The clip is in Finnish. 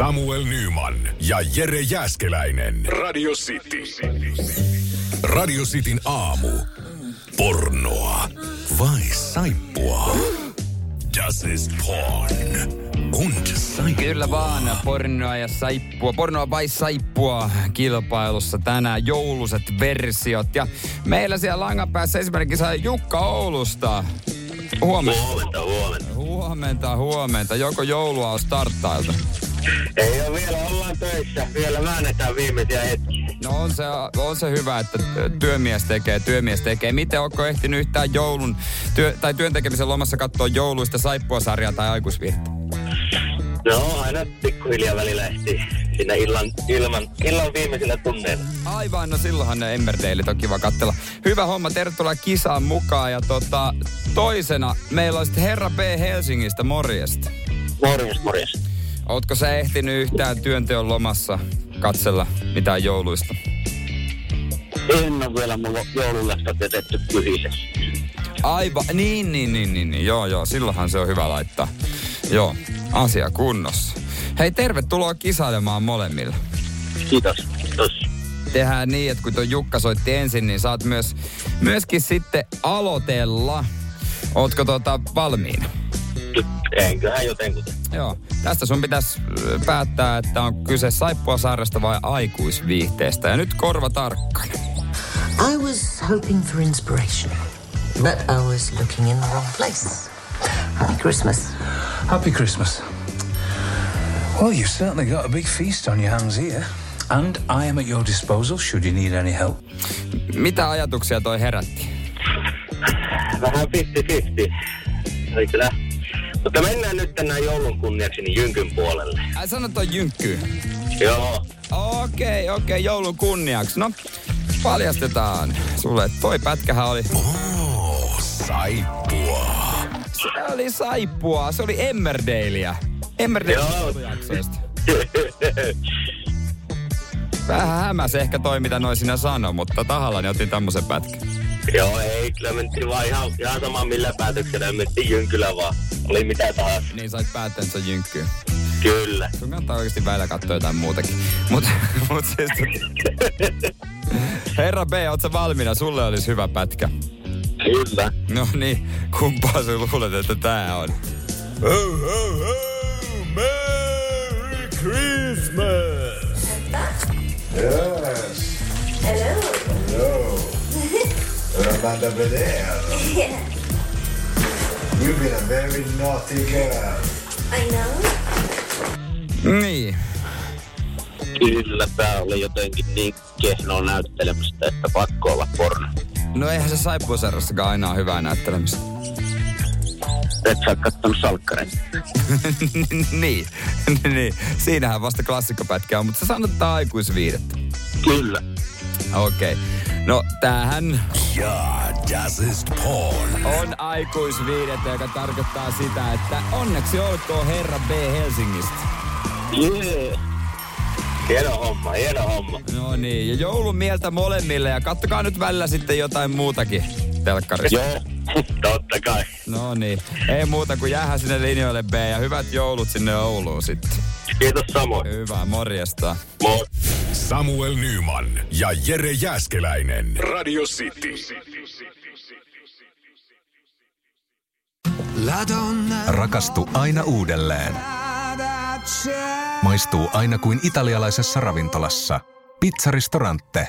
Samuel Nyman ja Jere Jäskeläinen. Radio City. Radio Cityn aamu. Pornoa vai saippua? Das ist porn. Und saippua. Kyllä vaan, pornoa ja saippua. Pornoa vai saippua kilpailussa tänään jouluset versiot. Ja meillä siellä langan päässä esimerkiksi Jukka Oulusta. Huomenta. Huomenta, huomenta. Huomenta, huomenta. Joko joulua on starttailtu? Ei ole vielä, ollaan töissä. Vielä väännetään viimeisiä hetkiä. No on se, on se hyvä, että työmies tekee, työmies tekee. Miten onko ehtinyt yhtään joulun työ, tai työntekemisen lomassa katsoa jouluista saippuasarjaa tai aikuisvirta? No, aina pikkuhiljaa välillä ehtii sinne illan, ilman, illan viimeisillä tunneilla. Aivan, no silloinhan ne Emmerdaleit on kiva katsella. Hyvä homma, tervetuloa kisaan mukaan. Ja tota, toisena meillä on sitten Herra B. Helsingistä, morjesta. Morjes, morjes. Ootko sä ehtinyt yhtään työnteon lomassa katsella mitään jouluista? En ole vielä mulla joululasta jätetty pyhisessä. Aivan, niin, niin, niin, niin, niin, joo, joo, silloinhan se on hyvä laittaa. Joo, asia kunnossa. Hei, tervetuloa kisailemaan molemmille. Kiitos, kiitos. Tehdään niin, että kun tuo Jukka soitti ensin, niin saat myös, myöskin sitten aloitella. Ootko tota valmiina? Enköhän jotenkuten. Joo. Tästä sun pitäisi ö, päättää, että on kyse saippuasarjasta vai aikuisviihteestä. Ja nyt korva tarkkana. I was hoping for inspiration, but I was looking in the wrong place. Happy Christmas. Happy Christmas. Well, you've certainly got a big feast on your hands here. And I am at your disposal should you need any help. Mitä ajatuksia toi herätti? Vähän 50-50. Ei kyllä. Mutta mennään nyt tänään joulun kunniaksi niin Jynkyn puolelle. Ai sano toi jynkkyy. Joo. Okei, okei, joulun kunniaksi. No, paljastetaan sulle. Toi pätkähän oli, Oh, saippua. se oli saippua, se oli Emmerdaleä. Emmerdale. Vähän hämäs ehkä toi, mitä noin sinä sano, mutta tahallani otin tämmöisen pätkän. Joo, ei. Kyllä mentiin vaan ihan, ihan sama millä päätöksellä. Mentiin Jynkylä vaan. Oli mitä tahansa. Niin sait päättää, että se on jynkkyy. Kyllä. Sun kannattaa oikeasti välillä katsoa jotain muutakin. Mut, mut siis... Herra B, oot sä valmiina? Sulle olisi hyvä pätkä. Kyllä. No niin, kumpaa sä luulet, että tää on? Ho, ho, ho, Merry Christmas! Amanda Belair. Yeah, You've been a very naughty girl. I know. Niin. Kyllä, tää oli jotenkin niin kehnoa näyttelemistä, että pakko olla porno. No eihän se saippuasarjassakaan aina ole hyvää näyttelemistä. Et sä oot kattonut salkkareita. niin, niin. Siinähän vasta klassikkopätkä on, mutta sä sanot, että aikuisviidettä. Kyllä. Okei. Okay. No tämähän Ja, das ist porn. on aikuisviidettä, joka tarkoittaa sitä, että onneksi olkoon herra B Helsingistä. Yeah. Hieno homma, hieno homma. No niin, ja joulun mieltä molemmille ja kattokaa nyt välillä sitten jotain muutakin telkkarista. Joo, totta kai. No niin, ei muuta kuin jäähän sinne linjoille B ja hyvät joulut sinne Ouluun sitten. Kiitos samoin. Hyvä, morjesta. Moi. Samuel Nyman ja Jere Jäskeläinen. Radio City. Rakastu aina uudelleen. Maistuu aina kuin italialaisessa ravintolassa. Pizzaristorante.